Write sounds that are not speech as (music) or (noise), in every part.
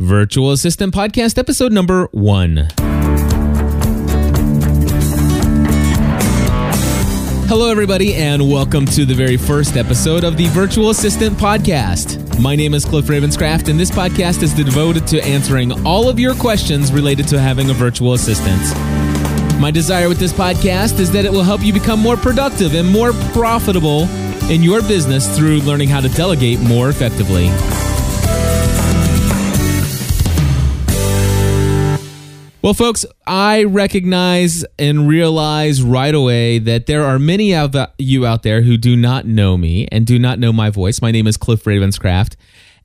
Virtual Assistant Podcast, episode number one. Hello, everybody, and welcome to the very first episode of the Virtual Assistant Podcast. My name is Cliff Ravenscraft, and this podcast is devoted to answering all of your questions related to having a virtual assistant. My desire with this podcast is that it will help you become more productive and more profitable in your business through learning how to delegate more effectively. Well, folks, I recognize and realize right away that there are many of you out there who do not know me and do not know my voice. My name is Cliff Ravenscraft.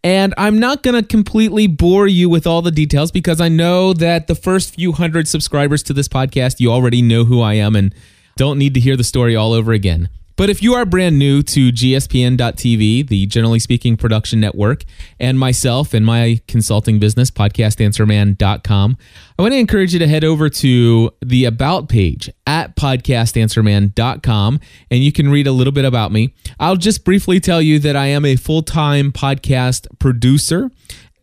And I'm not going to completely bore you with all the details because I know that the first few hundred subscribers to this podcast, you already know who I am and don't need to hear the story all over again. But if you are brand new to GSPN.TV, the Generally Speaking Production Network, and myself and my consulting business, podcastanswerman.com, I want to encourage you to head over to the About page at podcastanswerman.com and you can read a little bit about me. I'll just briefly tell you that I am a full time podcast producer,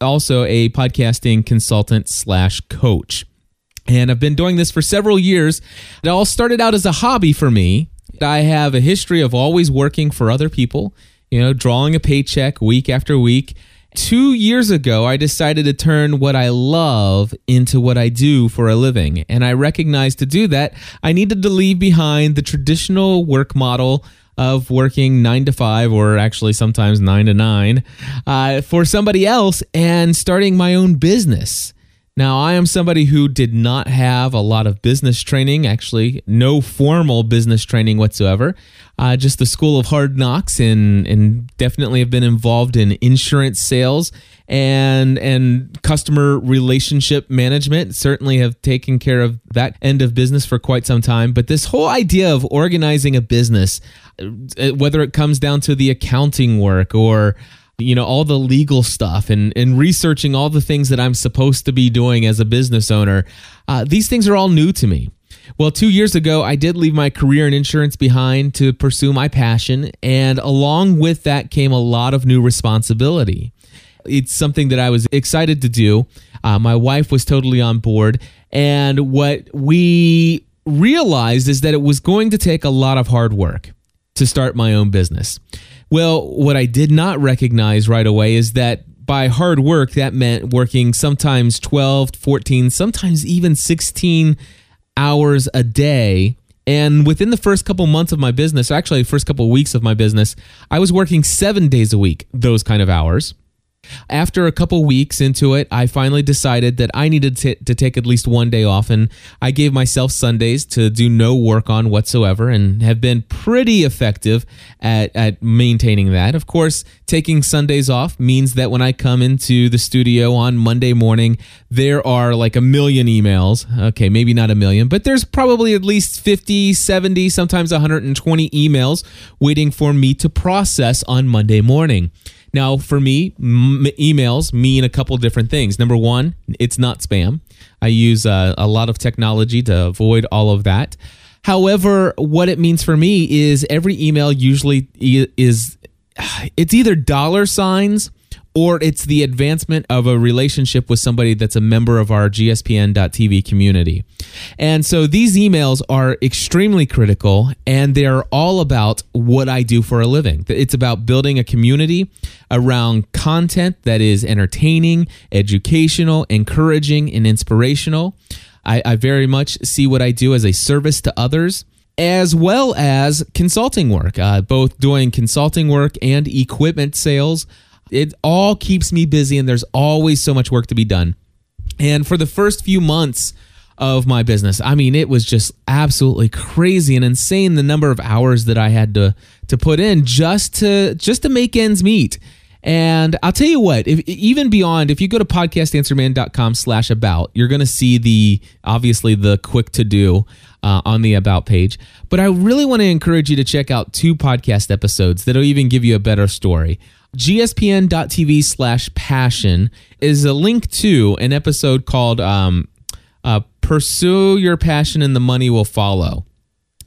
also a podcasting consultant slash coach. And I've been doing this for several years. It all started out as a hobby for me I have a history of always working for other people, you know, drawing a paycheck week after week. Two years ago, I decided to turn what I love into what I do for a living. And I recognized to do that, I needed to leave behind the traditional work model of working nine to five, or actually sometimes nine to nine, uh, for somebody else and starting my own business. Now, I am somebody who did not have a lot of business training, actually, no formal business training whatsoever. Uh, just the school of hard knocks, and, and definitely have been involved in insurance sales and and customer relationship management. Certainly have taken care of that end of business for quite some time. But this whole idea of organizing a business, uh, whether it comes down to the accounting work or you know all the legal stuff and and researching all the things that I'm supposed to be doing as a business owner. Uh, these things are all new to me. Well, two years ago, I did leave my career in insurance behind to pursue my passion, and along with that came a lot of new responsibility. It's something that I was excited to do. Uh, my wife was totally on board, and what we realized is that it was going to take a lot of hard work to start my own business. Well, what I did not recognize right away is that by hard work, that meant working sometimes 12, 14, sometimes even 16 hours a day. And within the first couple months of my business, actually, first couple weeks of my business, I was working seven days a week, those kind of hours. After a couple weeks into it, I finally decided that I needed to, to, take at least one day off, and I gave myself Sundays to do no work on whatsoever and have been pretty effective at, at maintaining that. Of course, taking Sundays off means that when I come into the studio on Monday morning, there are like a million emails. Okay, maybe not a million, but there's probably at least 50, 70, sometimes 120 emails waiting for me to process on Monday morning. Now, for me, m- emails mean a couple different things. Number one, it's not spam. I use uh, a lot of technology to avoid all of that. However, what it means for me is every email usually is it's either dollar signs or it's the advancement of a relationship with somebody that's a member of our gspn.tv community. And so these emails are extremely critical and they're all about what I do for a living. It's about building a community around content that is entertaining, educational, encouraging, and inspirational. I, I very much see what I do as a service to others as well as consulting work, uh, both doing consulting work and equipment sales it all keeps me busy and there's always so much work to be done. And for the first few months of my business, I mean, it was just absolutely crazy and insane the number of hours that I had to to put in just to just to make ends meet. And I'll tell you what, if, even beyond, if you go to podcastanswerman.com slash about, you're going to see the, obviously the quick to do uh, on the about page. But I really want to encourage you to check out two podcast episodes that'll even give you a better story gspn.tv slash passion is a link to an episode called um, uh, pursue your passion and the money will follow.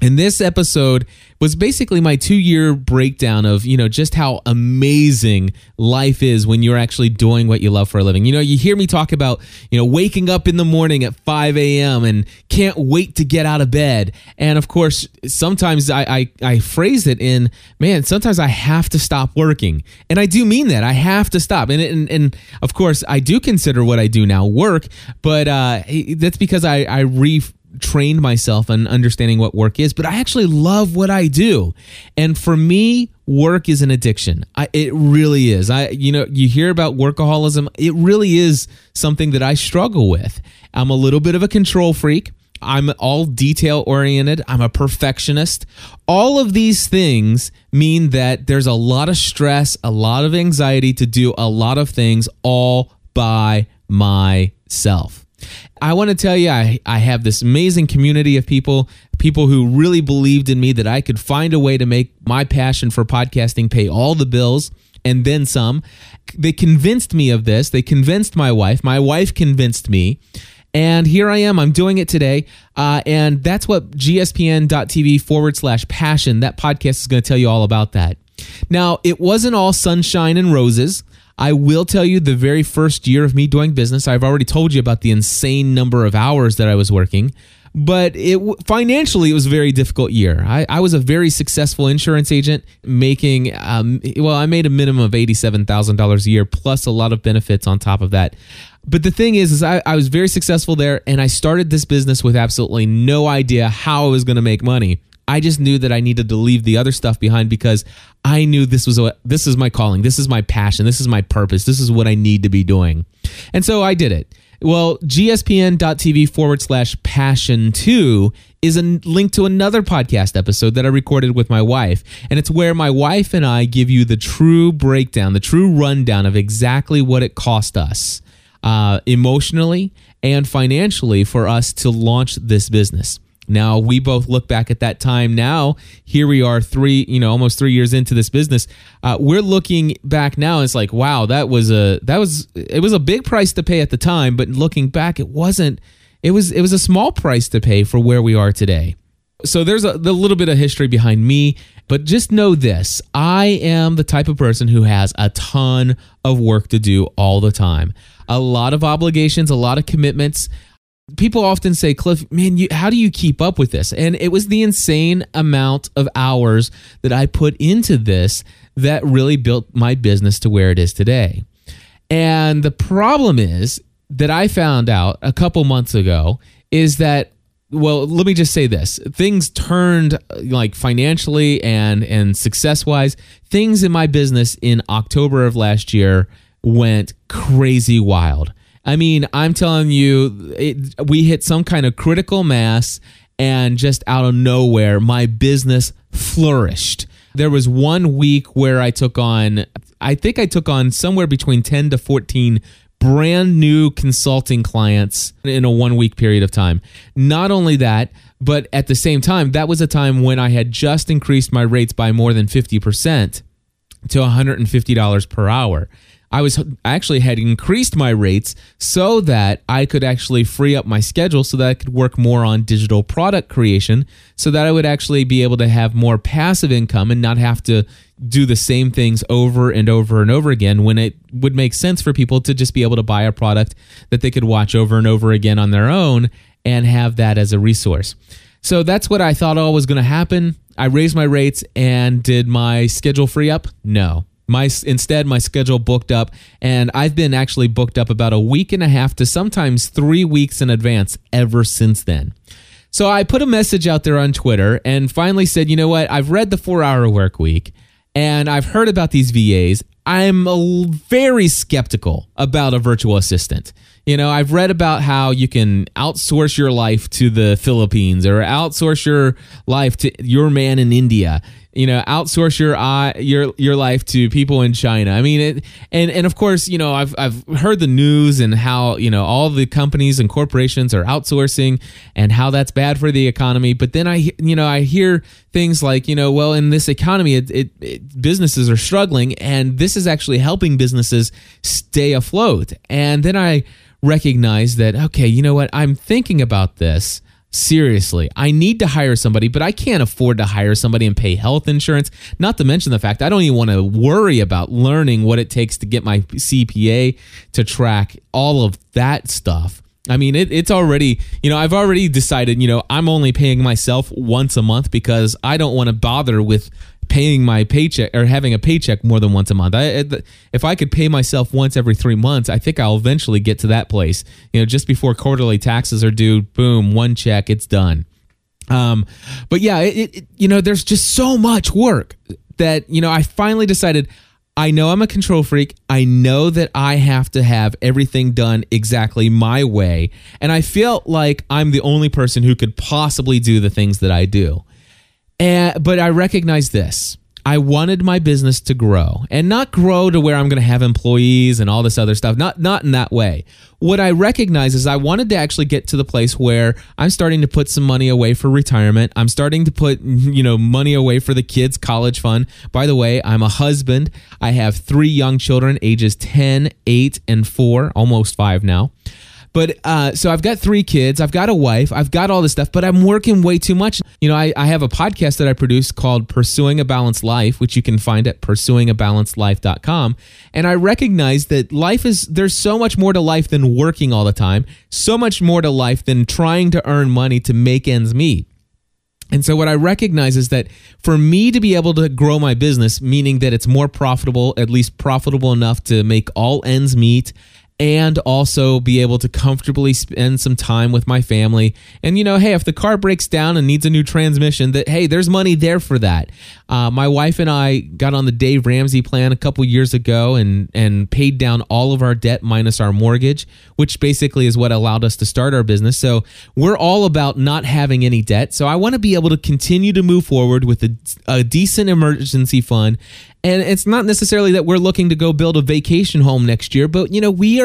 In this episode was basically my two year breakdown of, you know, just how amazing life is when you're actually doing what you love for a living. You know, you hear me talk about, you know, waking up in the morning at 5 a.m. and can't wait to get out of bed. And of course, sometimes I, I, I phrase it in, man, sometimes I have to stop working. And I do mean that. I have to stop. And, and, and of course, I do consider what I do now work, but uh, that's because I, I re trained myself on understanding what work is, but I actually love what I do. And for me, work is an addiction. I, it really is. I you know, you hear about workaholism, it really is something that I struggle with. I'm a little bit of a control freak. I'm all detail oriented. I'm a perfectionist. All of these things mean that there's a lot of stress, a lot of anxiety to do a lot of things all by myself. I want to tell you, I, I have this amazing community of people, people who really believed in me that I could find a way to make my passion for podcasting pay all the bills and then some. They convinced me of this. They convinced my wife. My wife convinced me. And here I am. I'm doing it today. Uh, and that's what gspn.tv forward slash passion, that podcast is going to tell you all about that. Now, it wasn't all sunshine and roses. I will tell you the very first year of me doing business, I've already told you about the insane number of hours that I was working, but it financially it was a very difficult year. I, I was a very successful insurance agent, making um, well, I made a minimum of eighty seven thousand dollars a year plus a lot of benefits on top of that. But the thing is, is I, I was very successful there, and I started this business with absolutely no idea how I was going to make money. I just knew that I needed to leave the other stuff behind because I knew this was a, this is my calling, this is my passion, this is my purpose, this is what I need to be doing. And so I did it. Well, gspn.tv forward slash passion two is a link to another podcast episode that I recorded with my wife. And it's where my wife and I give you the true breakdown, the true rundown of exactly what it cost us uh, emotionally and financially for us to launch this business. Now we both look back at that time. Now here we are, three, you know, almost three years into this business. Uh, we're looking back now. It's like, wow, that was a that was it was a big price to pay at the time, but looking back, it wasn't. It was it was a small price to pay for where we are today. So there's a, a little bit of history behind me, but just know this: I am the type of person who has a ton of work to do all the time, a lot of obligations, a lot of commitments people often say, Cliff, man, you, how do you keep up with this? And it was the insane amount of hours that I put into this that really built my business to where it is today. And the problem is that I found out a couple months ago is that well let me just say this things turned uh, like financially and and success wise things in my business in october of last year went crazy wild I mean, I'm telling you, it, we hit some kind of critical mass, and just out of nowhere, my business flourished. There was one week where I took on, I think I took on somewhere between 10 to 14 brand new consulting clients in a one week period of time. Not only that, but at the same time, that was a time when I had just increased my rates by more than 50% to $150 per hour. I was actually had increased my rates so that I could actually free up my schedule so that I could work more on digital product creation so that I would actually be able to have more passive income and not have to do the same things over and over and over again when it would make sense for people to just be able to buy a product that they could watch over and over again on their own and have that as a resource. So that's what I thought all was going to happen. I raised my rates and did my schedule free up? No. My instead, my schedule booked up, and I've been actually booked up about a week and a half to sometimes three weeks in advance ever since then. So I put a message out there on Twitter and finally said, you know what? I've read the Four Hour Work Week, and I've heard about these VAs. I'm very skeptical about a virtual assistant. You know, I've read about how you can outsource your life to the Philippines or outsource your life to your man in India you know outsource your uh, your your life to people in China. I mean it and and of course, you know, I've I've heard the news and how, you know, all the companies and corporations are outsourcing and how that's bad for the economy, but then I you know, I hear things like, you know, well, in this economy it, it, it businesses are struggling and this is actually helping businesses stay afloat. And then I recognize that okay, you know what? I'm thinking about this Seriously, I need to hire somebody, but I can't afford to hire somebody and pay health insurance. Not to mention the fact I don't even want to worry about learning what it takes to get my CPA to track all of that stuff. I mean, it, it's already, you know, I've already decided, you know, I'm only paying myself once a month because I don't want to bother with paying my paycheck or having a paycheck more than once a month. I, if I could pay myself once every three months, I think I'll eventually get to that place. You know, just before quarterly taxes are due, boom, one check, it's done. Um, but yeah, it, it, you know, there's just so much work that you know I finally decided. I know I'm a control freak. I know that I have to have everything done exactly my way. And I feel like I'm the only person who could possibly do the things that I do. And, but I recognize this. I wanted my business to grow and not grow to where I'm going to have employees and all this other stuff. Not not in that way. What I recognize is I wanted to actually get to the place where I'm starting to put some money away for retirement. I'm starting to put, (laughs) you know, money away for the kids college fund. By the way, I'm a husband. I have 3 young children ages 10, 8 and 4, almost 5 now. But uh, so I've got three kids, I've got a wife, I've got all this stuff, but I'm working way too much. You know, I, I have a podcast that I produce called Pursuing a Balanced Life, which you can find at pursuingabalancedlife.com. And I recognize that life is, there's so much more to life than working all the time, so much more to life than trying to earn money to make ends meet. And so, what I recognize is that for me to be able to grow my business, meaning that it's more profitable, at least profitable enough to make all ends meet, and also be able to comfortably spend some time with my family. And you know, hey, if the car breaks down and needs a new transmission, that hey, there's money there for that. Uh, my wife and I got on the Dave Ramsey plan a couple years ago and and paid down all of our debt minus our mortgage, which basically is what allowed us to start our business. So we're all about not having any debt. So I want to be able to continue to move forward with a, a decent emergency fund and it's not necessarily that we're looking to go build a vacation home next year but you know we are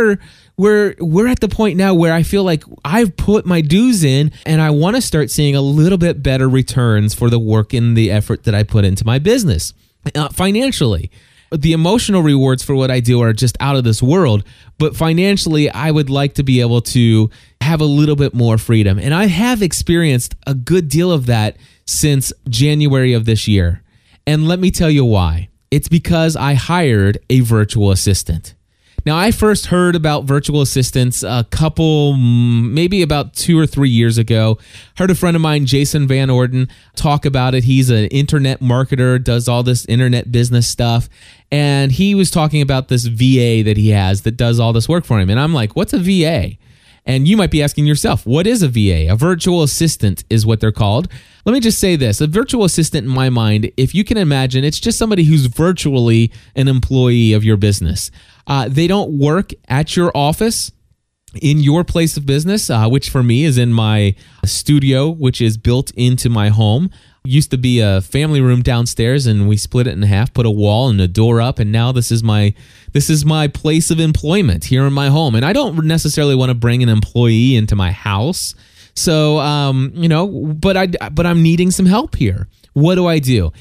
we're we're at the point now where I feel like I've put my dues in and I want to start seeing a little bit better returns for the work and the effort that I put into my business uh, financially the emotional rewards for what I do are just out of this world. But financially, I would like to be able to have a little bit more freedom. And I have experienced a good deal of that since January of this year. And let me tell you why. It's because I hired a virtual assistant. Now, I first heard about virtual assistants a couple, mm, maybe about two or three years ago. Heard a friend of mine, Jason Van Orden, talk about it. He's an internet marketer, does all this internet business stuff. And he was talking about this VA that he has that does all this work for him. And I'm like, what's a VA? And you might be asking yourself, what is a VA? A virtual assistant is what they're called. Let me just say this. A virtual assistant, in my mind, if you can imagine, it's just somebody who's virtually an employee of your business. Uh, they don't work at your office in your place of business, uh, which for me is in my studio, which is built into my home. Used to be a family room downstairs and we split it in half put a wall and a door up and now this is my this is my place of employment here in my home. And i don't necessarily want to bring an employee into my house so um you know but i but i'm needing some help here what do i do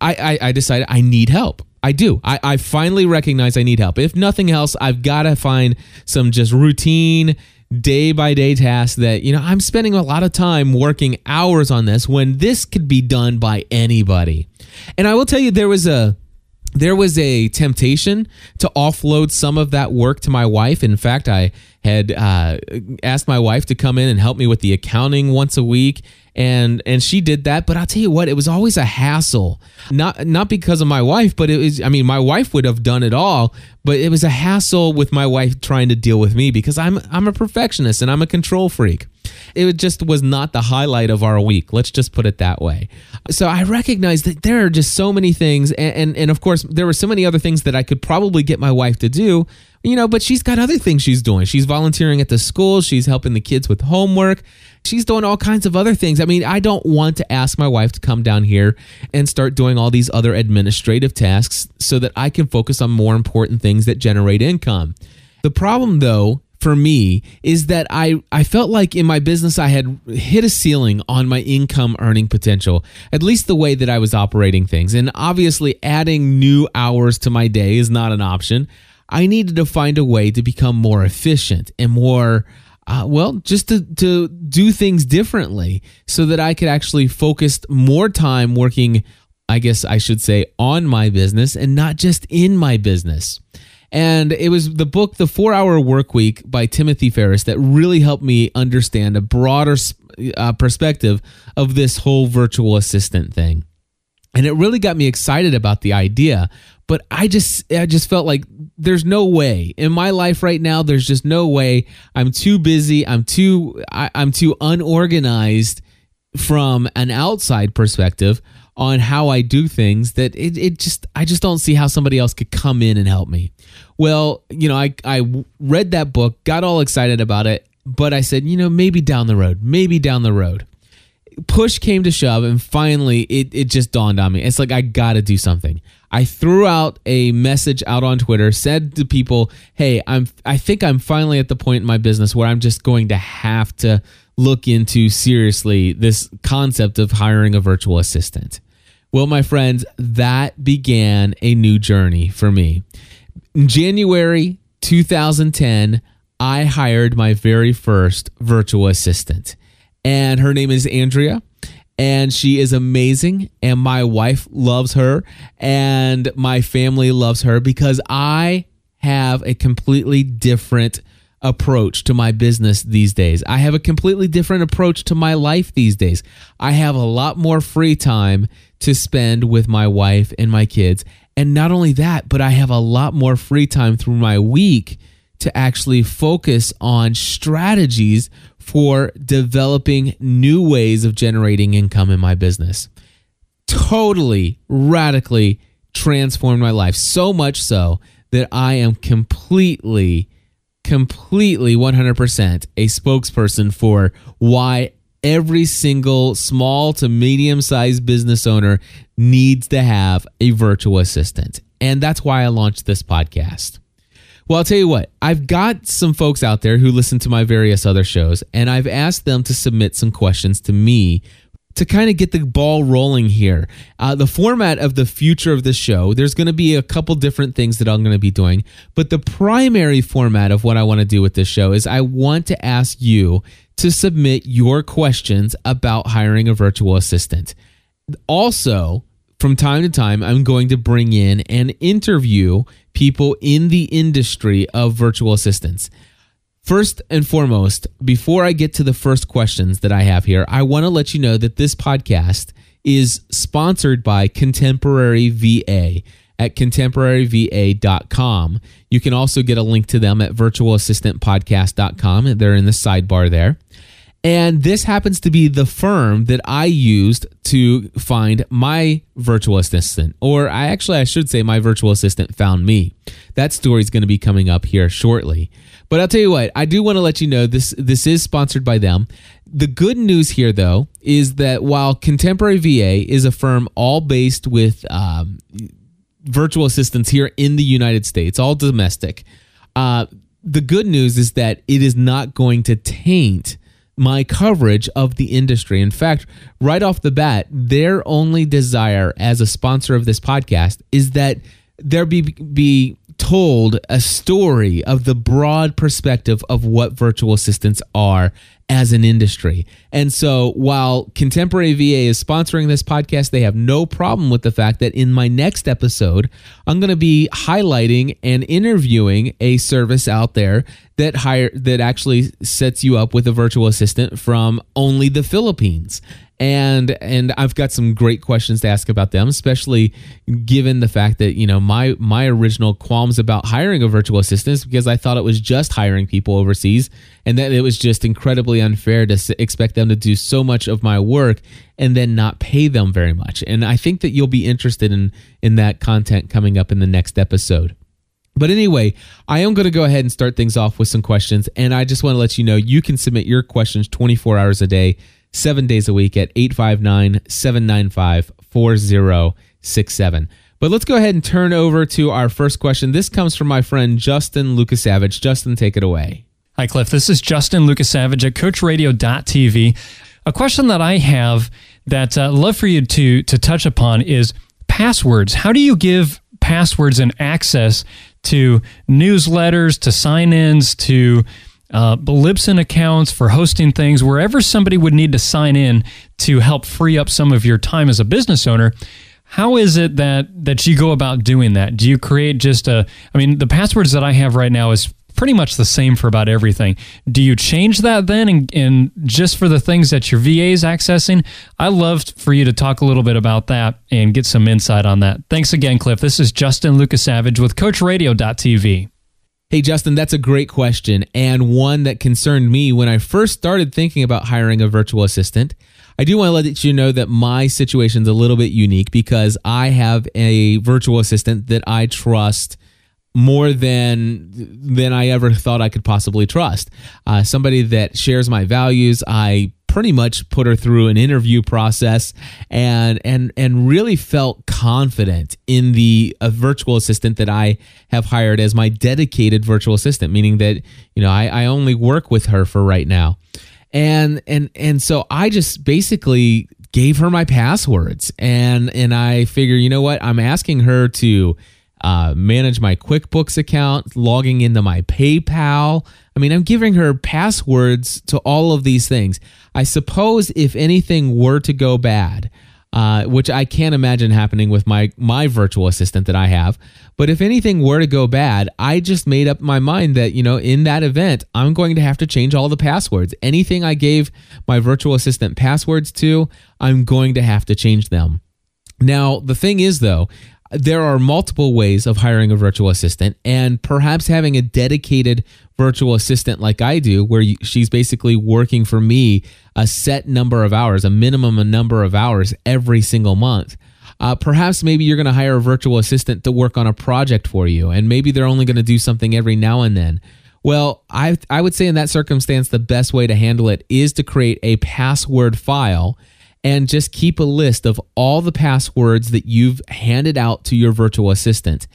i i, I decided i need help I do. I, I finally recognize I need help. If nothing else, I've got to find some just routine day by day tasks that, you know, I'm spending a lot of time working hours on this when this could be done by anybody. And I will tell you, there was a there was a temptation to offload some of that work to my wife. In fact, I had uh, asked my wife to come in and help me with the accounting once a week. And and she did that. But i'll tell you what it was always a hassle. Not not because of my wife but it was i mean my wife would have done it all but it was a hassle with my wife trying to deal with me because i'm i'm a perfectionist and i'm a control freak. It just was not the highlight of our week. Let's just put it that way. So i recognize that there are just so many things. And, and and of course there were so many other things that i could probably get my wife to do you know, but she's got other things she's doing. She's volunteering at the school, she's helping the kids with homework, she's doing all kinds of other things. I mean, I don't want to ask my wife to come down here and start doing all these other administrative tasks so that I can focus on more important things that generate income. The problem, though, for me is that I, I felt like in my business I had hit a ceiling on my income earning potential, at least the way that I was operating things. And obviously, adding new hours to my day is not an option. I needed to find a way to become more efficient and more uh, well, just to, to do things differently so that I could actually focus more time working, I guess I should say, on my business and not just in my business. And it was the book, The Four Hour Work Week by Timothy Ferriss, that really helped me understand a broader uh, perspective of this whole virtual assistant thing. And it really got me excited about the idea. But I just, I just felt like there's no way in my life right now. There's just no way. I'm too busy. I'm too, I, I'm too unorganized from an outside perspective on how I do things that it, it just I just don't see how somebody else could come in and help me. Well, you know, I I read that book, got all excited about it, but I said, you know, maybe down the road, maybe down the road. Push came to shove, and finally, it it just dawned on me. It's like I got to do something. I threw out a message out on Twitter, said to people, "Hey, I'm I think I'm finally at the point in my business where I'm just going to have to look into seriously this concept of hiring a virtual assistant." Well, my friends, that began a new journey for me. In January 2010, I hired my very first virtual assistant, and her name is Andrea. And she is amazing, and my wife loves her, and my family loves her because I have a completely different approach to my business these days. I have a completely different approach to my life these days. I have a lot more free time to spend with my wife and my kids. And not only that, but I have a lot more free time through my week to actually focus on strategies for developing new ways of generating income in my business. Totally, radically transformed my life. So much so that I am completely, completely 100% a spokesperson for why every single small to medium sized business owner needs to have a virtual assistant. And that's why I launched this podcast. Well, I'll tell you what, I've got some folks out there who listen to my various other shows, and I've asked them to submit some questions to me to kind of get the ball rolling here. Uh, the format of the future of the show, there's going to be a couple different things that I'm going to be doing, but the primary format of what I want to do with this show is I want to ask you to submit your questions about hiring a virtual assistant. Also, from time to time, I'm going to bring in and interview people in the industry of virtual assistants. First and foremost, before I get to the first questions that I have here, I want to let you know that this podcast is sponsored by Contemporary VA at contemporaryva.com. You can also get a link to them at virtualassistantpodcast.com. They're in the sidebar there. And this happens to be the firm that I used to find my virtual assistant, or I actually, I should say, my virtual assistant found me. That story is going to be coming up here shortly. But I'll tell you what, I do want to let you know this this is sponsored by them. The good news here, though, is that while Contemporary VA is a firm all based with um, virtual assistants here in the United States, all domestic, uh, the good news is that it is not going to taint my coverage of the industry. In fact, right off the bat, their only desire as a sponsor of this podcast is that there be be told a story of the broad perspective of what virtual assistants are as an industry. And so while Contemporary VA is sponsoring this podcast, they have no problem with the fact that in my next episode, I'm going to be highlighting and interviewing a service out there that hire that actually sets you up with a virtual assistant from only the Philippines and and I've got some great questions to ask about them, especially given the fact that you know my my original qualms about hiring a virtual assistant is because I thought it was just hiring people overseas, and that it was just incredibly unfair to expect them to do so much of my work and then not pay them very much. And I think that you'll be interested in in that content coming up in the next episode. But anyway, I am going to go ahead and start things off with some questions. And I just want to let you know you can submit your questions 24 hours a day seven days a week at 859 795 4067. But let's go ahead and turn over to our first question. This comes from my friend Justin Lukasavige. Justin, take it away. Hi, Cliff. This is Justin Lukasavige at CoachRadio.tv. A question that I have that uh, love for you to to touch upon is passwords. How do you give passwords and access to newsletters, to sign ins, to uh, Libsyn accounts, for hosting things, wherever somebody would need to sign in to help free up some of your time as a business owner. How is it that that you go about doing that? Do you create just a? I mean, the passwords that I have right now is pretty much the same for about everything. Do you change that then and, and just for the things that your VA is accessing? I love for you to talk a little bit about that and get some insight on that. Thanks again, Cliff. This is Justin Lukasavige with CoachRadio.tv. Hey, Justin, that's a great question and one that concerned me when I first started thinking about hiring a virtual assistant. I do want to let you know that my situation is a little bit unique because I have a virtual assistant that I trust more than than I ever thought I could possibly trust. Uh, somebody that shares my values. I pretty much put her through an interview process and and and really felt confident in the uh, virtual assistant that I have hired as my dedicated virtual assistant meaning that you know I, I only work with her for right now and and and so I just basically gave her my passwords and and I figure you know what I'm asking her to uh, manage my QuickBooks account, logging into my PayPal. I mean, I'm giving her passwords to all of these things. I suppose if anything were to go bad, uh, which I can't imagine happening with my my virtual assistant that I have. But if anything were to go bad, I just made up my mind that you know in that event I'm going to have to change all the passwords. Anything I gave my virtual assistant passwords to, I'm going to have to change them. Now the thing is though, there are multiple ways of hiring a virtual assistant and perhaps having a dedicated virtual assistant like I do where she's basically working for me a set number of hours, a minimum a number of hours every single month. Uh, perhaps maybe you're going to hire a virtual assistant to work on a project for you and maybe they're only going to do something every now and then. Well, I I would say in that circumstance the best way to handle it is to create a password file and just keep a list of all the passwords that you've handed out to your virtual assistant.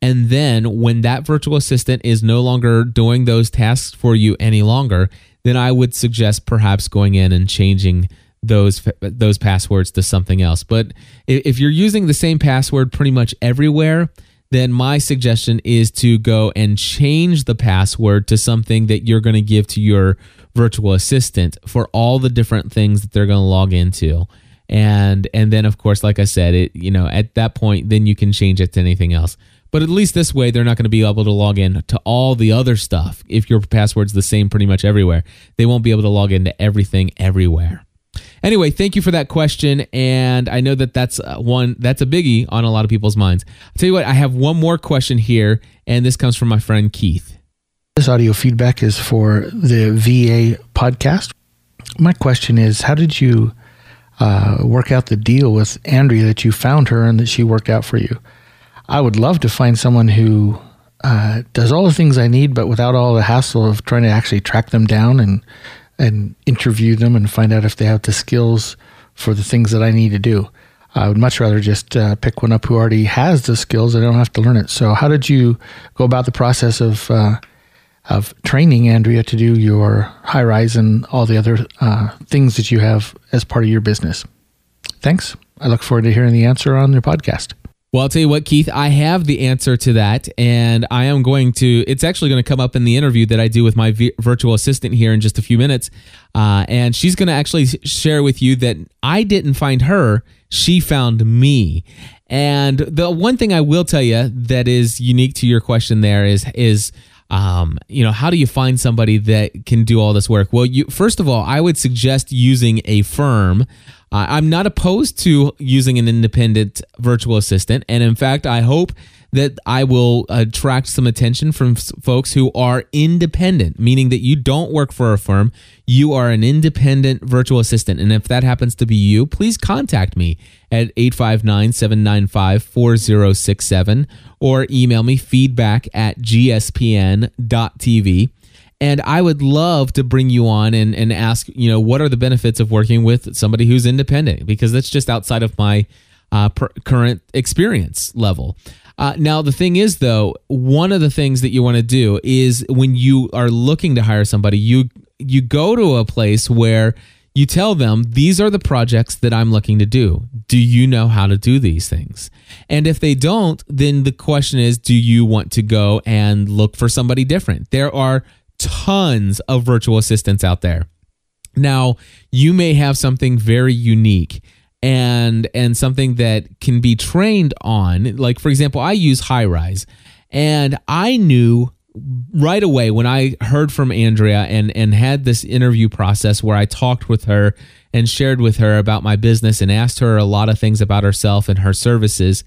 And then when that virtual assistant is no longer doing those tasks for you any longer, then I would suggest perhaps going in and changing those those passwords to something else. But if you're using the same password pretty much everywhere, then my suggestion is to go and change the password to something that you're going to give to your virtual assistant for all the different things that they're going to log into. And and then of course like i said it you know at that point then you can change it to anything else. But at least this way they're not going to be able to log in to all the other stuff if your password's the same pretty much everywhere. They won't be able to log into everything everywhere. Anyway thank you for that question and i know that that's uh, one that's a biggie on a lot of people's minds. I'll tell you what i have one more question here and this comes from my friend keith this audio feedback is for the VA podcast. My question is How did you uh, work out the deal with Andrea that you found her and that she worked out for you? I would love to find someone who uh, does all the things I need, but without all the hassle of trying to actually track them down and and interview them and find out if they have the skills for the things that I need to do. I would much rather just uh, pick one up who already has the skills. And I don't have to learn it. So, how did you go about the process of uh, of training Andrea to do your Highrise and all the other uh, things that you have as part of your business. Thanks. I look forward to hearing the answer on your podcast. Well, I'll tell you what, Keith, I have the answer to that. And I am going to, it's actually going to come up in the interview that I do with my v- virtual assistant here in just a few minutes. Uh, and she's going to actually share with you that I didn't find her, she found me. And the one thing I will tell you that is unique to your question there is, is, um, you know, how do you find somebody that can do all this work? Well, you first of all, I would suggest using a firm. Uh, I'm not opposed to using an independent virtual assistant, and in fact, I hope that I will attract some attention from folks who are independent, meaning that you don't work for a firm, you are an independent virtual assistant. And if that happens to be you, please contact me at 859 795 4067 or email me feedback at gspn.tv. And I would love to bring you on and, and ask, you know, what are the benefits of working with somebody who's independent? Because that's just outside of my uh, per- current experience level. Uh, now, the thing is, though, one of the things that you want to do is when you are looking to hire somebody, you you go to a place where you tell them these are the projects that I'm looking to do. Do you know how to do these things? And if they don't, then the question is, do you want to go and look for somebody different? There are tons of virtual assistants out there. Now, you may have something very unique and and something that can be trained on. Like for example, I use Highrise and I knew right away when I heard from Andrea and and had this interview process where I talked with her and shared with her about my business and asked her a lot of things about herself and her services.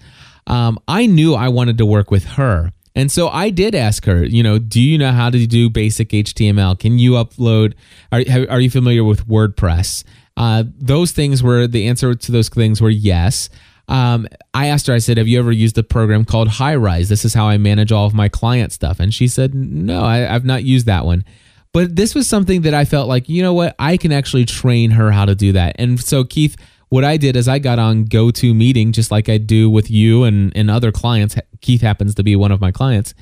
Um, I knew I wanted to work with her. And so I did ask her, you know, do you know how to do basic HTML? Can you upload? Are, are you familiar with WordPress? Uh, those things were the answer to those things were yes. Um, I asked her, I said, Have you ever used a program called Highrise? This is how I manage all of my client stuff. And she said, No, I, I've not used that one. But this was something that I felt like, you know what, I can actually train her how to do that. And so, Keith, what I did is I got on GoToMeeting, just like I do with you and, and other clients. Keith happens to be one of my clients.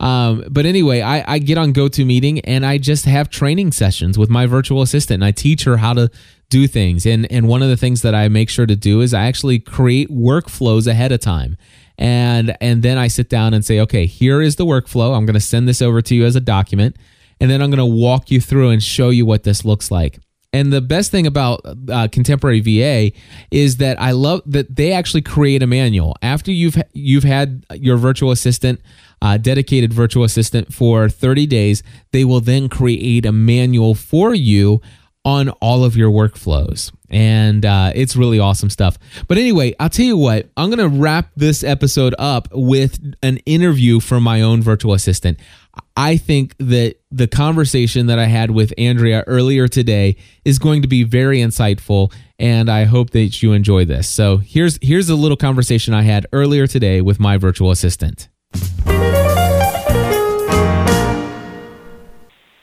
Um, but anyway, I, I get on GoToMeeting and I just have training sessions with my virtual assistant and I teach her how to do things. And and one of the things that I make sure to do is I actually create workflows ahead of time. And and then I sit down and say, okay, here is the workflow. I'm going to send this over to you as a document, and then I'm going to walk you through and show you what this looks like. And the best thing about uh, Contemporary VA is that I love that they actually create a manual after you've you've had your virtual assistant, uh, dedicated virtual assistant for 30 days. They will then create a manual for you on all of your workflows. And uh, it's really awesome stuff. But anyway, I'll tell you what, I'm going to wrap this episode up with an interview from my own virtual assistant. I think that the conversation that I had with Andrea earlier today is going to be very insightful and I hope that you enjoy this. So, here's here's a little conversation I had earlier today with my virtual assistant.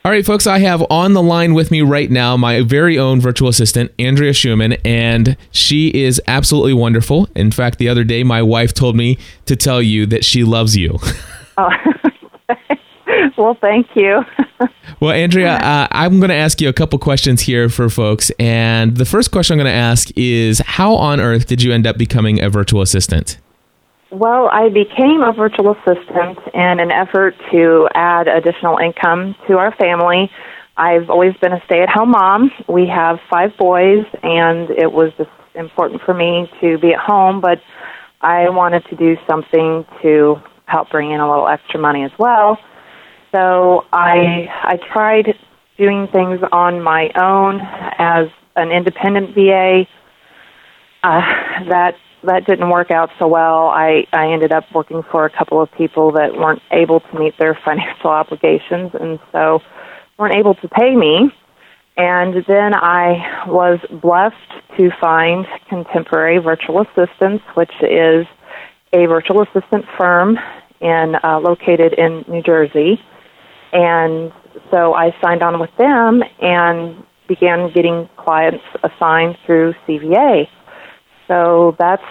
All right, folks, I have on the line with me right now my very own virtual assistant, Andrea Schumann, and she is absolutely wonderful. In fact, the other day, my wife told me to tell you that she loves you. Oh, (laughs) well, thank you. (laughs) well, Andrea, uh, I'm going to ask you a couple questions here for folks. And the first question I'm going to ask is How on earth did you end up becoming a virtual assistant? Well, I became a virtual assistant in an effort to add additional income to our family. I've always been a stay at home mom. We have five boys, and it was just important for me to be at home, but I wanted to do something to help bring in a little extra money as well. So I I tried doing things on my own as an independent VA. Uh, that that didn't work out so well. I, I ended up working for a couple of people that weren't able to meet their (laughs) financial obligations and so weren't able to pay me. And then I was blessed to find Contemporary Virtual Assistants, which is a virtual assistant firm in uh, located in New Jersey. And so I signed on with them and began getting clients assigned through CVA. So that's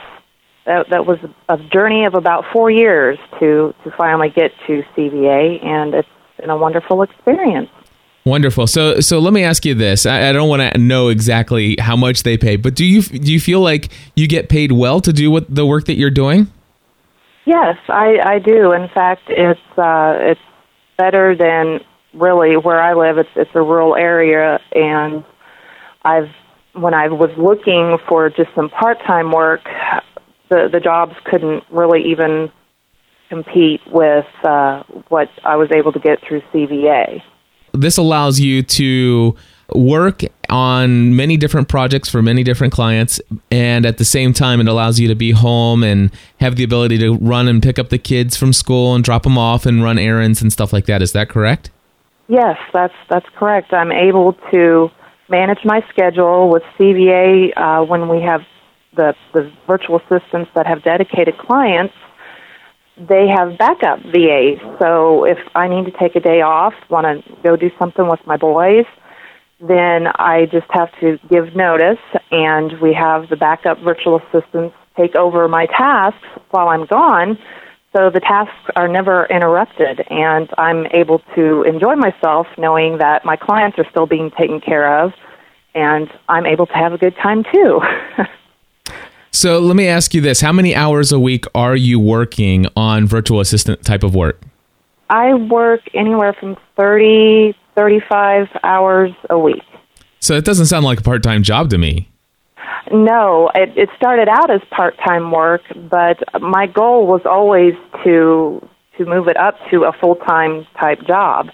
that, that was a journey of about four years to to finally get to CVA, and it's been a wonderful experience. Wonderful. So, so let me ask you this. I, I don't want to know exactly how much they pay, but do you do you feel like you get paid well to do what the work that you're doing? Yes, I, I do. In fact, it's uh, it's better than really where I live. It's it's a rural area, and I've when I was looking for just some part time work, the the jobs couldn't really even compete with uh, what I was able to get through CVA. This allows you to work on many different projects for many different clients and at the same time it allows you to be home and have the ability to run and pick up the kids from school and drop them off and run errands and stuff like that. Is that correct? Yes that's that's correct. I'm able to manage my schedule with cva uh, when we have the, the virtual assistants that have dedicated clients, they have backup VAs. So if I need to take a day off, want to go do something with my boys, then I just have to give notice, and we have the backup virtual assistants take over my tasks while I'm gone. So the tasks are never interrupted, and I'm able to enjoy myself knowing that my clients are still being taken care of, and I'm able to have a good time too. (laughs) So let me ask you this: How many hours a week are you working on virtual assistant type of work? I work anywhere from 30, 35 hours a week. So it doesn't sound like a part time job to me. No, it, it started out as part-time work, but my goal was always to to move it up to a full-time type job.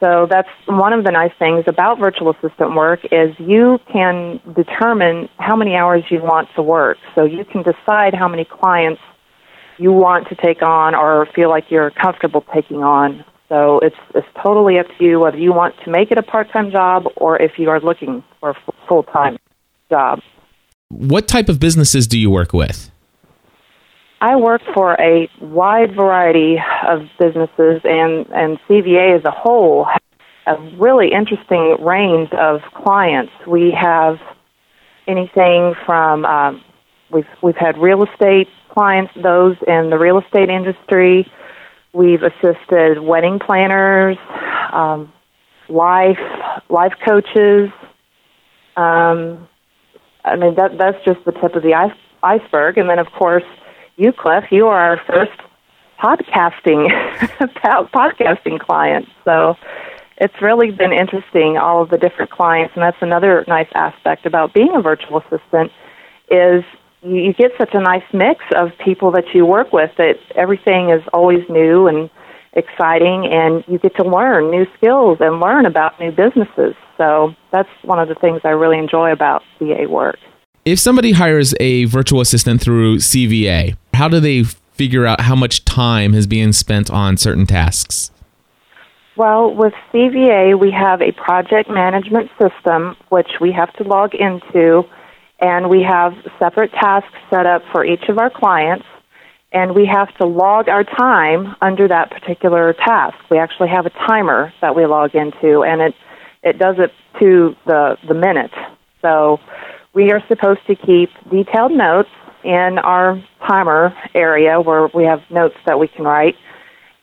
So that's one of the nice things about virtual assistant work is you can determine how many hours you want to work. So you can decide how many clients you want to take on or feel like you're comfortable taking on. So it's it's totally up to you whether you want to make it a part-time job or if you are looking for a full-time job. What type of businesses do you work with? I work for a wide variety of businesses, and, and CVA as a whole has a really interesting range of clients. We have anything from um, we've we've had real estate clients, those in the real estate industry. We've assisted wedding planners, um, life life coaches. Um, I mean, that that's just the tip of the ice, iceberg. And then, of course, you, Cliff, you are our first podcasting (laughs) podcasting client. So it's really been interesting, all of the different clients. And that's another nice aspect about being a virtual assistant is you, get such a nice mix of people that you work with that everything is always new and exciting and you get to learn new skills and learn about new businesses. So that's one of the things I really enjoy about VA work. If somebody hires a virtual assistant through CVA, how do they figure out how much time is being spent on certain tasks? Well, with CVA, we have a project management system which we have to log into, and we have separate tasks set up for each of our clients and we have to log our time under that particular task. We actually have a timer that we log into, and it it does it to the the minute. So we are supposed to keep detailed notes in our timer area where we have notes that we can write.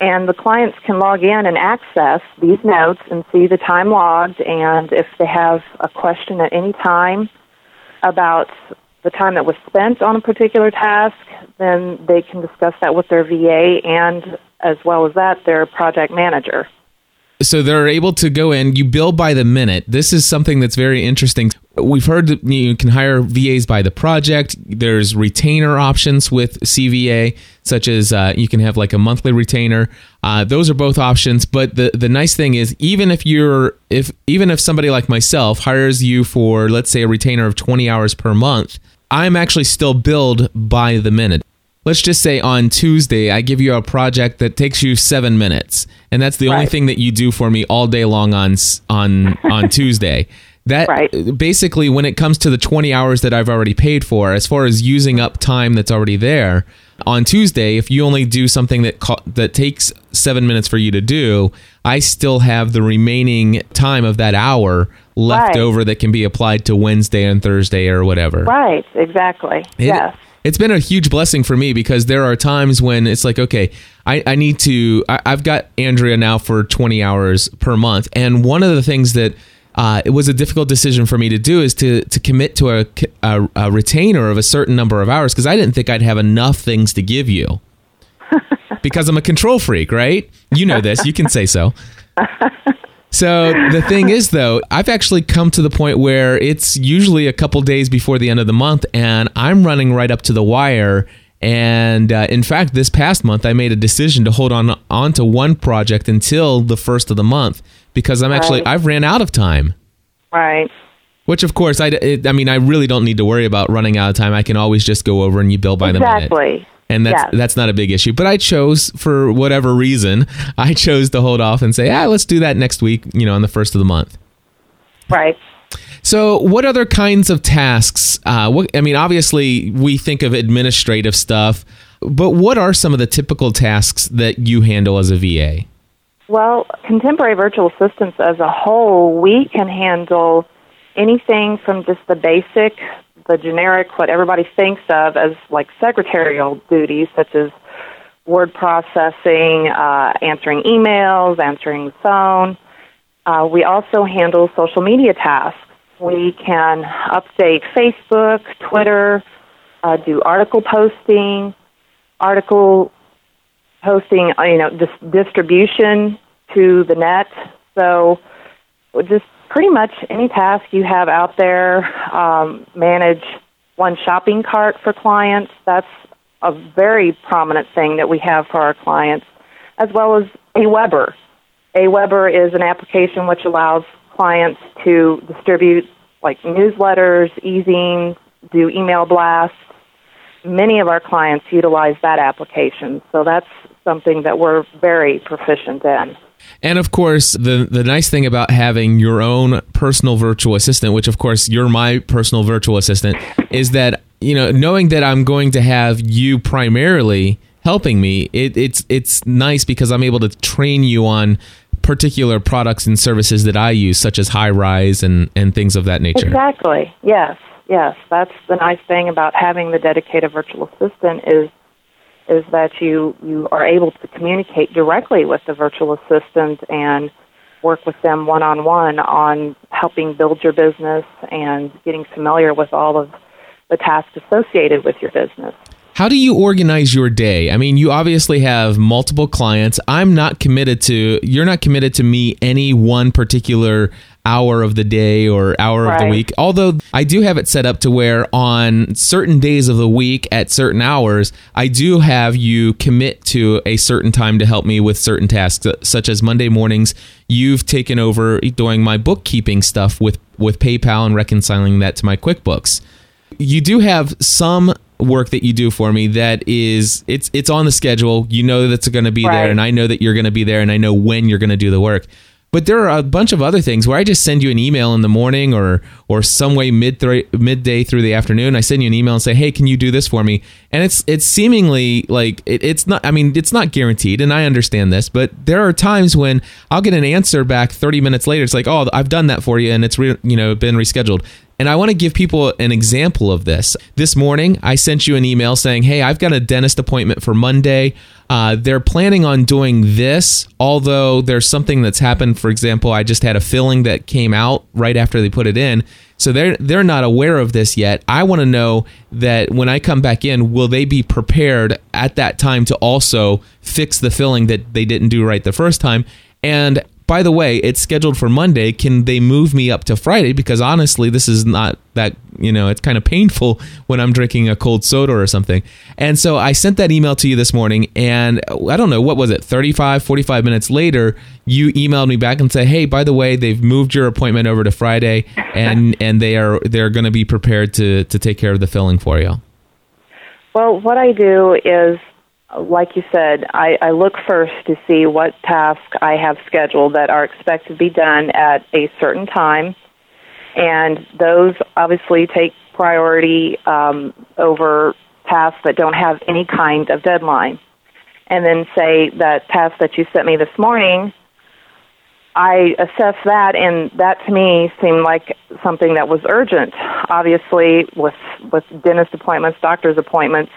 And the clients can log in and access these notes and see the time logged. And if they have a question at any time about the time that was spent on a particular task, then they can discuss that with their VA and, as well as that, their project manager. So they're able to go in, you bill by the minute. This is something that's very interesting. We've heard that you can hire VAs by the project. There's retainer options with CVA, such as uh, you can have like a monthly retainer. Uh, those are both options. But the the nice thing is, even if you're if even if somebody like myself hires you for let's say a retainer of 20 hours per month, I'm actually still billed by the minute. Let's just say on Tuesday, I give you a project that takes you seven minutes, and that's the right. only thing that you do for me all day long on on (laughs) on Tuesday. That right. basically, when it comes to the 20 hours that I've already paid for, as far as using up time that's already there, on Tuesday, if you only do something that co- that takes seven minutes for you to do, I still have the remaining time of that hour left right. over that can be applied to Wednesday and Thursday or whatever. Right, exactly. It, yes. It's been a huge blessing for me because there are times when it's like, okay, I, I need to, I, I've got Andrea now for 20 hours per month. And one of the things that uh, it was a difficult decision for me to do is to to commit to a, a, a retainer of a certain number of hours because I didn't think I'd have enough things to give you (laughs) because I'm a control freak, right? You know this. You can say so. (laughs) So the thing is, though, I've actually come to the point where it's usually a couple days before the end of the month, and I'm running right up to the wire. And uh, in fact, this past month, I made a decision to hold on onto one project until the first of the month because I'm actually right. I've ran out of time. Right. Which, of course, I, it, I mean, I really don't need to worry about running out of time. I can always just go over and you bill by exactly. the minute. Exactly and that's yes. that's not a big issue. But I chose for whatever reason, (laughs) I chose to hold off and say, ah, let's do that next week. You know, on the first of the month. Right. So, what other kinds of tasks? Uh, what, I mean, obviously, we think of administrative stuff, but what are some of the typical tasks that you handle as a VA? Well, contemporary virtual assistants as a whole, we can handle anything from just the basic the generic, what everybody thinks of as like secretarial duties, such as word processing, uh, answering emails, answering the phone. Uh, we also handle social media tasks. We can update Facebook, Twitter, uh, do article posting, article posting, uh, you know, dis- distribution to the net. So just pretty much any task you have out there. Um, manage 1ShoppingCart for clients. That's a very prominent thing that we have for our clients, as well as AWeber. AWeber is an application which allows clients to distribute like newsletters, e do email blasts. Many of our clients utilize that application, so that's something that we're very proficient in. And of course, the the nice thing about having your own personal virtual assistant, which of course you're my personal virtual assistant, is that you know knowing that I'm going to have you primarily helping me, it, it's it's nice because I'm able to train you on particular products and services that I use, such as Highrise and and things of that nature. Exactly. Yes. Yes. That's the nice thing about having the dedicated virtual assistant is is that you you are able to communicate directly with the virtual assistant and work with them one on one on helping build your business and getting familiar with all of the tasks associated with your business. How do you organize your day? I mean, you obviously have multiple clients. I'm not committed to, you're not committed to me any one particular hour of the day or hour right. of the week. Although I do have it set up to where on certain days of the week at certain hours, I do have you commit to a certain time to help me with certain tasks, uh, such as Monday mornings. You've taken over doing my bookkeeping stuff with, with PayPal and reconciling that to my QuickBooks. You do have some work that you do for me that is it's it's on the schedule. You know that's going to be right. there, and I know that you're going to be there, and I know when you're going to do the work. But there are a bunch of other things where I just send you an email in the morning or or some way mid midday through the afternoon. I send you an email and say, "Hey, can you do this for me?" And it's it's seemingly like it, it's not. I mean, it's not guaranteed, and I understand this. But there are times when I'll get an answer back 30 minutes later. It's like, "Oh, I've done that for you, and it's re- you know been rescheduled." And I want to give people an example of this. This morning, I sent you an email saying, Hey, I've got a dentist appointment for Monday. Uh, they're planning on doing this, although there's something that's happened. For example, I just had a filling that came out right after they put it in. So they're they're not aware of this yet. I want to know that when I come back in, will they be prepared at that time to also fix the filling that they didn't do right the first time? And by the way, it's scheduled for Monday. Can they move me up to Friday? Because honestly, this is not that, you know, it's kind of painful when I'm drinking a cold soda or something. And so I sent that email to you this morning, and I don't know, what was it, 35, 45 minutes later, you emailed me back and said, hey, by the way, they've moved your appointment over to Friday, and, (laughs) and they are they're going to be prepared to, to take care of the filling for you. Well, what I do is like you said, I, I look first to see what tasks I have scheduled that are expected to be done at a certain time, and those obviously take priority um, over tasks that don't have any kind of deadline. And then say that task that you sent me this morning, I assess that, and that to me seemed like something that was urgent. Obviously, with with dentist appointments, doctor's appointments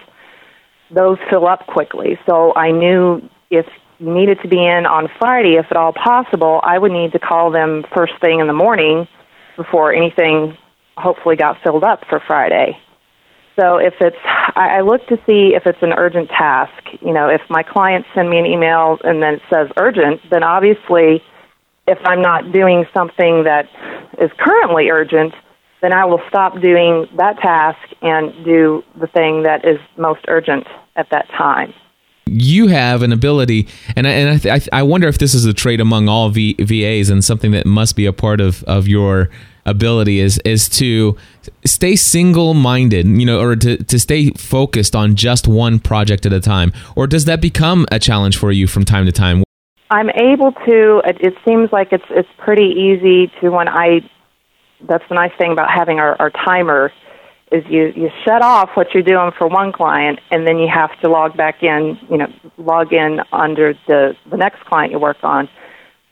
those fill up quickly. So I knew if needed to be in on Friday, if at all possible, I would need to call them first thing in the morning before anything hopefully got filled up for Friday. So if it's, I, I look to see if it's an urgent task. You know, if my clients send me an email and then it says urgent, then obviously, if I'm not doing something that is currently urgent, then I will stop doing that task and do the thing that is most urgent at that time. You have an ability, and I, and I, I wonder if this is a trait among all v, VAs and something that must be a part of, of your ability is is to stay single minded, you know, or to, to stay focused on just one project at a time. Or does that become a challenge for you from time to time? I'm able to. It, it seems like it's it's pretty easy to when I that's the nice thing about having our, our timer is you, you shut off what you're doing for one client and then you have to log back in, you know, log in under the, the next client you work on.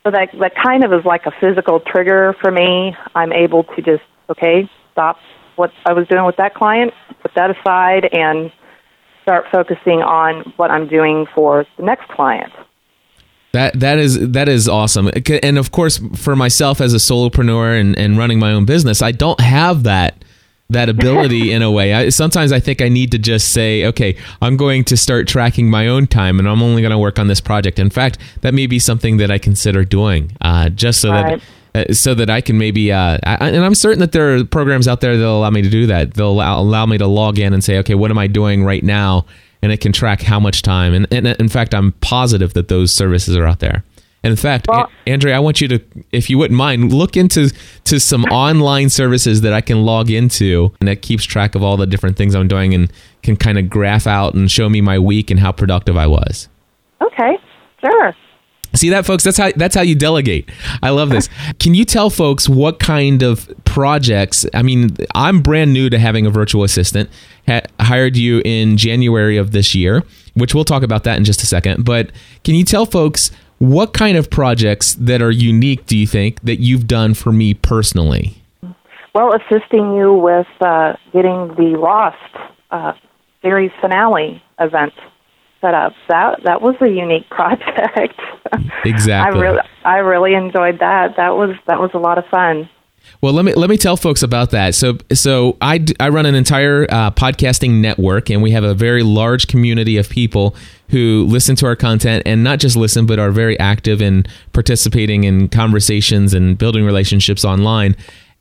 So that, that kind of is like a physical trigger for me. I'm able to just, okay, stop what I was doing with that client, put that aside, and start focusing on what I'm doing for the next client. That that is that is awesome, and of course, for myself as a solopreneur and, and running my own business, I don't have that that ability (laughs) in a way. I, sometimes I think I need to just say, okay, I'm going to start tracking my own time, and I'm only going to work on this project. In fact, that may be something that I consider doing, uh, just so right. that uh, so that I can maybe, uh, I, and I'm certain that there are programs out there that'll allow me to do that. They'll allow, allow me to log in and say, okay, what am I doing right now? And it can track how much time. And, and in fact, I'm positive that those services are out there. And in fact, Well- A- Andrea, I want you to, if you wouldn't mind, look into to some online services that I can log into and that keeps track of all the different things I'm doing and can kind of graph out and show me my week and how productive I was. Okay, sure. See that, folks? That's how that's how you delegate. I love this. Can you tell folks what kind of projects? I mean, I'm brand new to having a virtual assistant. Ha- hired you in January of this year, which we'll talk about that in just a second. But can you tell folks what kind of projects that are unique? Do you think that you've done for me personally? Well, assisting you with uh, getting the Lost uh, series finale event set up. That that was a unique (laughs) project. Exactly. I really I really enjoyed that. That was that was a lot of fun. Well, let me let me tell folks about that. So, so I, I run an entire uh, podcasting network, and we have a very large community of people who listen to our content, and not just listen, but are very active in participating in conversations and building relationships online.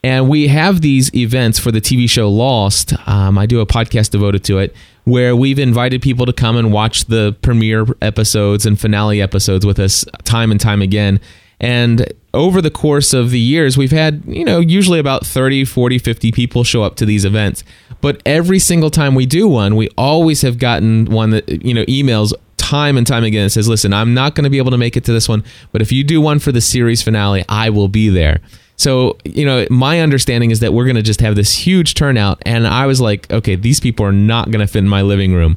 And we have these events for the TV show Lost. Um, I do a podcast devoted to it, where we've invited people to come and watch the premiere episodes and finale episodes with us time and time again. And over the course of the years, we've had, you know, usually about 30, 40, 50 people show up to these events. But every single time we do one, we always have gotten one that, you know, emails time and time again that says, listen, I'm not going to be able to make it to this one, but if you do one for the series finale, I will be there. So, you know, my understanding is that we're going to just have this huge turnout. And I was like, okay, these people are not going to fit in my living room.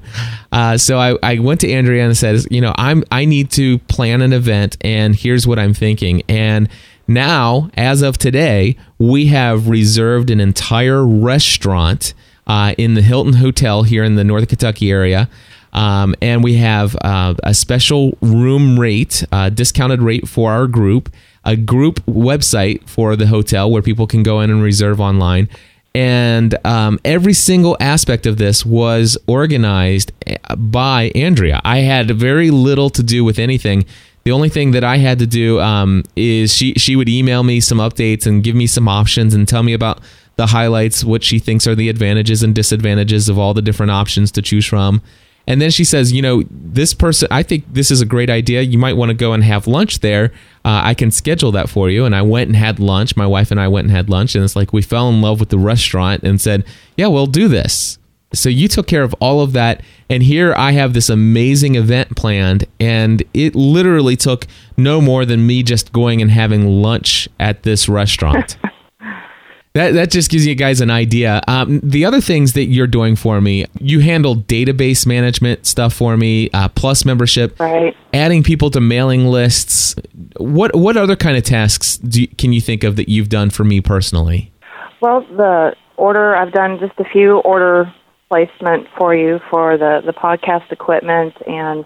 Uh, so I, I went to Andrea and said, you know, I'm, I need to plan an event and here's what I'm thinking. And now, as of today, we have reserved an entire restaurant uh, in the Hilton Hotel here in the Northern Kentucky area. Um, and we have uh, a special room rate, uh, discounted rate for our group, a group website for the hotel where people can go in and reserve online. And um, every single aspect of this was organized eh, by Andrea. I had very little to do with anything. The only thing that I had to do um, is she she would email me some updates and give me some options and tell me about the highlights, what she thinks are the advantages and disadvantages of all the different options to choose from. And then she says, you know, this person, I think this is a great idea. You might want to go and have lunch there. Uh, I can schedule that for you. And I went and had lunch. My wife and I went and had lunch. And it's like we fell in love with the restaurant and said, yeah, we'll do this. So you took care of all of that. And here I have this amazing event planned. And it literally took no more than me just going and having lunch at this restaurant. (laughs) That, that just gives you guys an idea. Um, the other things that you're doing for me, you handle database management stuff for me, uh, plus membership, Right. adding people to mailing lists. What what other kind of tasks do you, can you think of that you've done for me personally? Well, the order I've done just a few order placement for you for the the podcast equipment and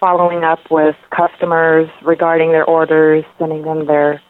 following up with customers regarding their orders, sending them their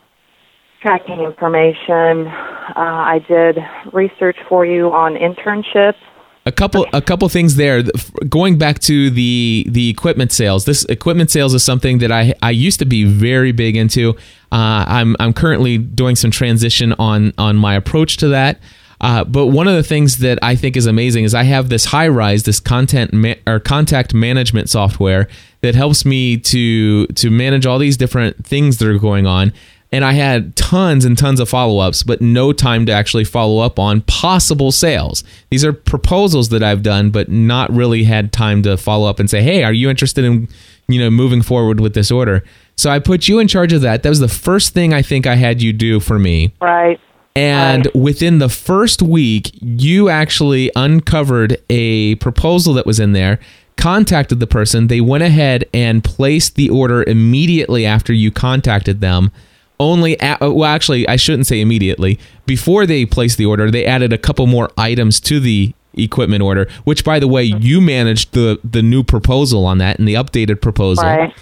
tracking information. Uh, I did research for you on internships. A couple a couple things there. Going back to the the equipment sales. This equipment sales is something that I I used to be very big into. Uh, I'm I'm currently doing some transition on on my approach to that. Uh, but one of the things that I think is amazing is I have this Highrise, this content ma- or contact management software that helps me to to manage all these different things that are going on. And I had tons and tons of follow ups, but no time to actually follow up on possible sales. These are proposals that I've done, but not really had time to follow up and say, "Hey, are you interested in, you know, moving forward with this order?" So I put you in charge of that. That was the first thing I think I had you do for me. Right. And within the first week, you actually uncovered a proposal that was in there, contacted the person. They went ahead and placed the order immediately after you contacted them. Only, a uh, well, actually, I shouldn't say immediately. Before they placed the order, they added a couple more items to the equipment order, which, by the way, mm-hmm. you managed the the new proposal on that and the updated proposal Right.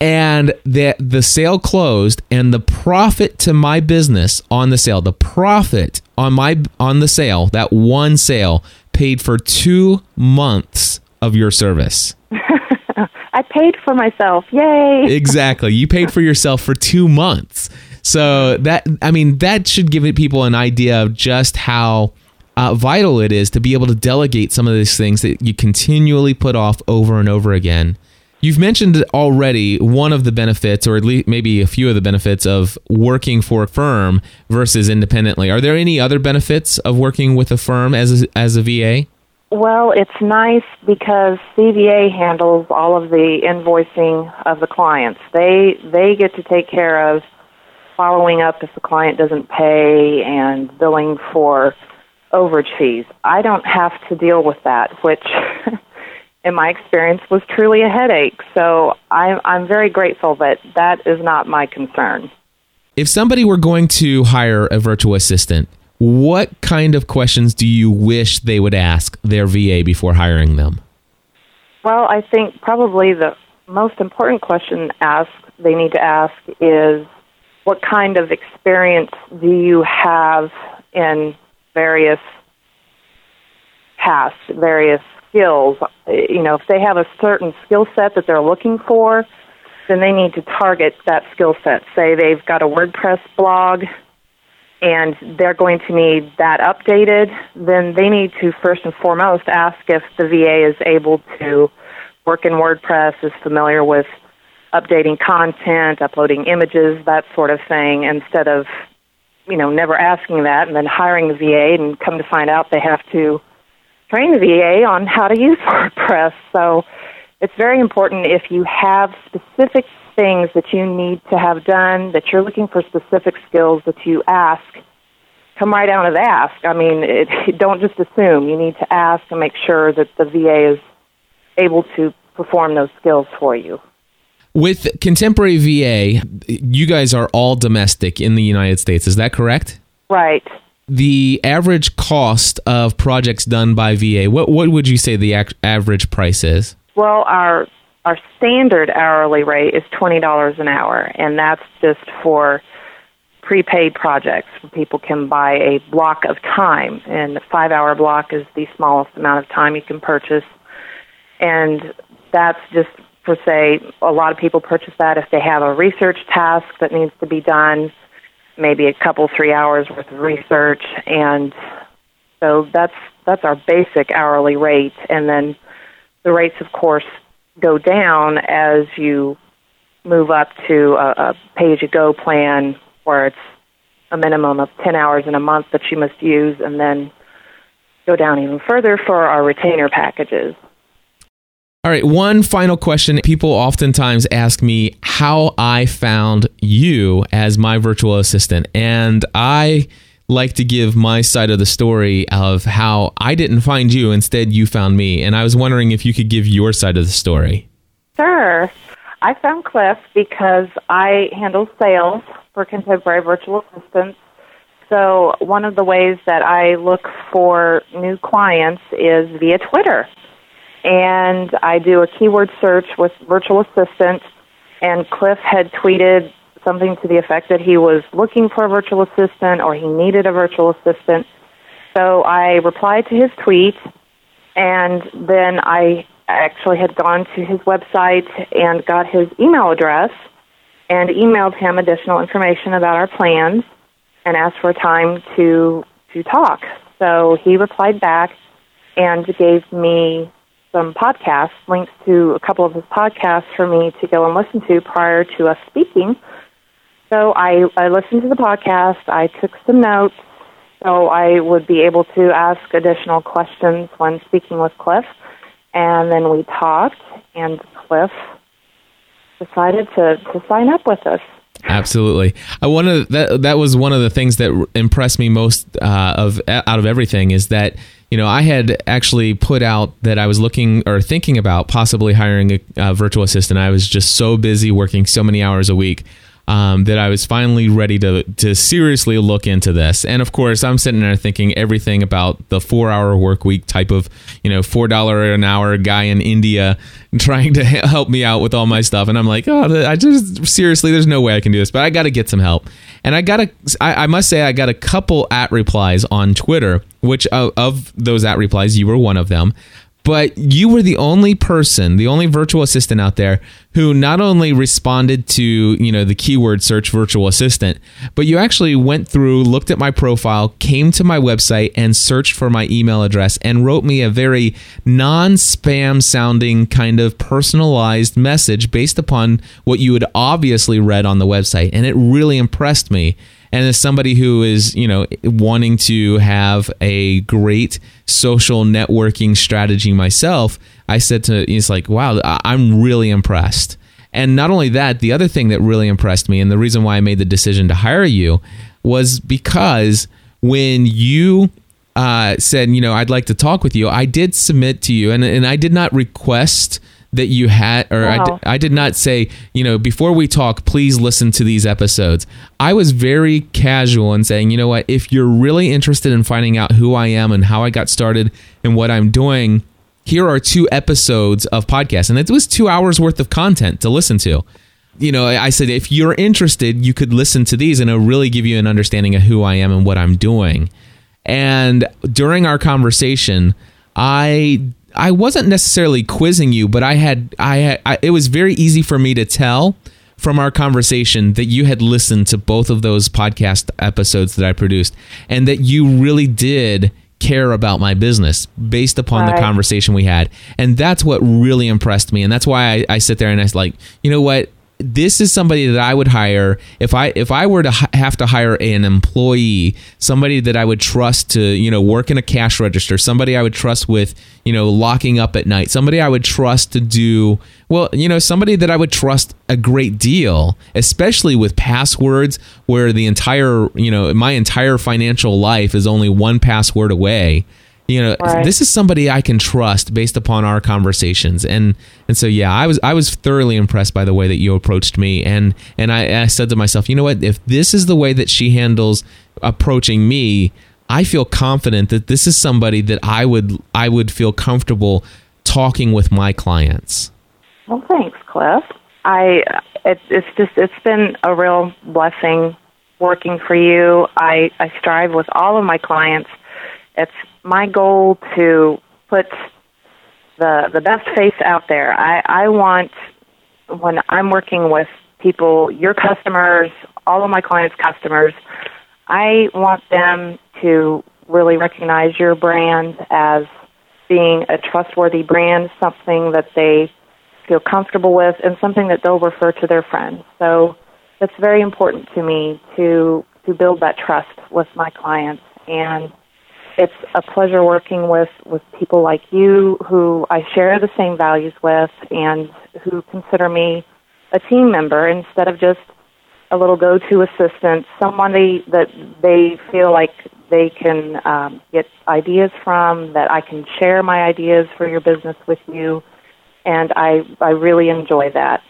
and the the sale closed and the profit to my business on the sale the profit on my on the sale that one sale paid for 2 months of your service (laughs) I paid for myself. Yay. exactly you paid for yourself for 2 months So that I mean that should give people an idea of just how uh, vital it is to be able to delegate some of these things that you continually put off over and over again. You've mentioned already one of the benefits, or at least maybe a few of the benefits of working for a firm versus independently. Are there any other benefits of working with a firm as a, as a VA? Well, it's nice because CVA handles all of the invoicing of the clients. They they get to take care of following up if the client doesn't pay and billing for overage fees. I don't have to deal with that, which (laughs) in my experience was truly a headache. So I'm I'm very grateful that that is not my concern. If somebody were going to hire a virtual assistant, what kind of questions do you wish they would ask their VA before hiring them? Well, I think probably the most important question ask they need to ask is what kind of experience do you have in various tasks, various skills? You know, if they have a certain skill set that they're looking for, then they need to target that skill set. Say they've got a WordPress blog and they're going to need that updated, then they need to first and foremost ask if the VA is able to work in WordPress, is familiar with updating content, uploading images, that sort of thing, instead of, you know, never asking that and then hiring the VA and come to find out they have to train the VA on how to use (laughs) WordPress. So it's very important if you have specific things that you need to have done, that you're looking for specific skills that you ask, come right out and ask. I mean, it, (laughs) don't just assume. You need to ask and make sure that the VA is able to perform those skills for you. With Contemporary VA, you guys are all domestic in the United States. Is that correct? Right. The average cost of projects done by VA, what, what would you say the ac- average price is? Well, our our standard hourly rate is twenty dollars an hour, and that's just for prepaid projects. Where people can buy a block of time, and the five-hour block is the smallest amount of time you can purchase, and that's just for say a lot of people purchase that if they have a research task that needs to be done, maybe a couple three hours worth of research, and so that's that's our basic hourly rate, and then the rates, of course, go down as you move up to a, a pay as you go plan where it's a minimum of 10 hours in a month that you must use and then go down even further for our retainer packages. All right, one final question. People oftentimes ask me how I found you as my virtual assistant. And I like to give my side of the story of how I didn't find you, instead, you found me. And I was wondering if you could give your side of the story. Sure. I found Cliff because I handle sales for Contemporary Virtual Assistants. So, one of the ways that I look for new clients is via Twitter. And I do a keyword search with virtual assistant, and Cliff had tweeted something to the effect that he was looking for a virtual assistant or he needed a virtual assistant. So I replied to his tweet, and then I actually had gone to his website and got his email address and emailed him additional information about our plans and asked for time to to talk. So he replied back and gave me some podcasts, links to a couple of his podcasts for me to go and listen to prior to us speaking. So I, I listened to the podcast. I took some notes so I would be able to ask additional questions when speaking with Cliff. And then we talked, and Cliff decided to, to sign up with us. Absolutely. I of that that was one of the things that impressed me most uh, of out of everything is that you know I had actually put out that I was looking or thinking about possibly hiring a, a virtual assistant. I was just so busy working so many hours a week um, that I was finally ready to to seriously look into this. And of course, I'm sitting there thinking everything about the four hour work week type of you know four dollar an hour guy in India (laughs) trying to help me out with all my stuff. And I'm like, oh, I just seriously, there's no way I can do this, but I got to get some help. And I got a, I, I must say, I got a couple at replies on Twitter, which uh, of those at replies, you were one of them but you were the only person, the only virtual assistant out there who not only responded to, you know, the keyword search virtual assistant, but you actually went through, looked at my profile, came to my website and searched for my email address and wrote me a very non-spam sounding kind of personalized message based upon what you had obviously read on the website. And it really impressed me and as somebody who is you know wanting to have a great social networking strategy myself i said to he's like wow i'm really impressed. And not only that the other thing that really impressed me and the reason why i made the decision to hire you was because when you uh, said you know i'd like to talk with you i did submit to you and, and i did not request that you had, or I, Wow. d- I did not say, you know, before we talk, please listen to these episodes. I was very casual in saying, you know what, if you're really interested in finding out who I am and how I got started and what I'm doing, here are two episodes of podcast. And it was two hours worth of content to listen to. You know, I said, if you're interested, you could listen to these and it'll really give you an understanding of who I am and what I'm doing. And during our conversation, I I wasn't necessarily quizzing you, but I had I, had, I it was very easy for me to tell from our conversation that you had listened to both of those podcast episodes that I produced and that you really did care about my business based upon the conversation we had. And that's what really impressed me. And that's why I, I sit there and I was like, you know what? This is somebody that I would hire. If I if I were to have to hire an employee, somebody that I would trust to you know work in a cash register, somebody I would trust with you know locking up at night, somebody I would trust to do well, you know somebody that I would trust a great deal, especially with passwords where the entire you know my entire financial life is only one password away you know Right. this is somebody i can trust based upon our conversations and and so yeah i was i was thoroughly impressed by the way that you approached me and and i, I said to myself you know what if this is the way that she handles approaching me i feel confident that this is somebody that i would i would feel comfortable talking with my clients Well, thanks, Cliff. I it, it's just it's been a real blessing working for you. I I strive with all of my clients. It's my goal to put the the best face out there. I I want when I'm working with people, your customers, all of my clients' customers, I want them to really recognize your brand as being a trustworthy brand, something that they feel comfortable with, and something that they'll refer to their friends. So it's very important to me to to build that trust with my clients, and it's a pleasure working with with people like you who I share the same values with, and who consider me a team member instead of just a little go-to assistant, somebody that they feel like they can um, get ideas from, that I can share my ideas for your business with you, and I I really enjoy that.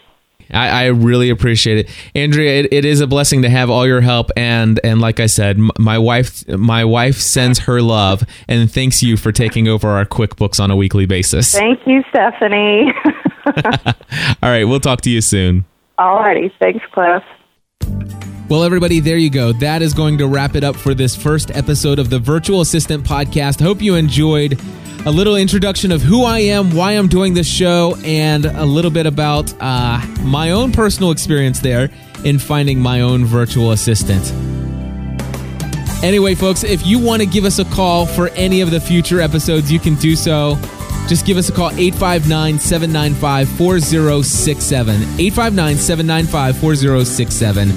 I, I really appreciate it, Andrea. It, it is a blessing to have all your help, and and like I said, m- my wife my wife sends her love and thanks you for taking over our QuickBooks on a weekly basis. Thank you, Stephanie. (laughs) (laughs) All right, we'll talk to you soon. Alrighty, thanks, Cliff. Well, everybody, there you go. That is going to wrap it up for this first episode of the Virtual Assistant Podcast. Hope you enjoyed a little introduction of who I am, why I'm doing this show, and a little bit about uh, my own personal experience there in finding my own virtual assistant. Anyway, folks, if you want to give us a call for any of the future episodes, you can do so. Just give us a call 859 795 4067. 859 795 4067.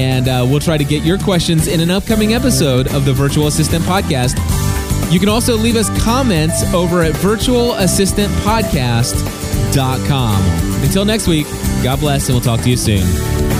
And uh, we'll try to get your questions in an upcoming episode of the Virtual Assistant Podcast. You can also leave us comments over at virtualassistantpodcast.com. Until next week, God bless, and we'll talk to you soon.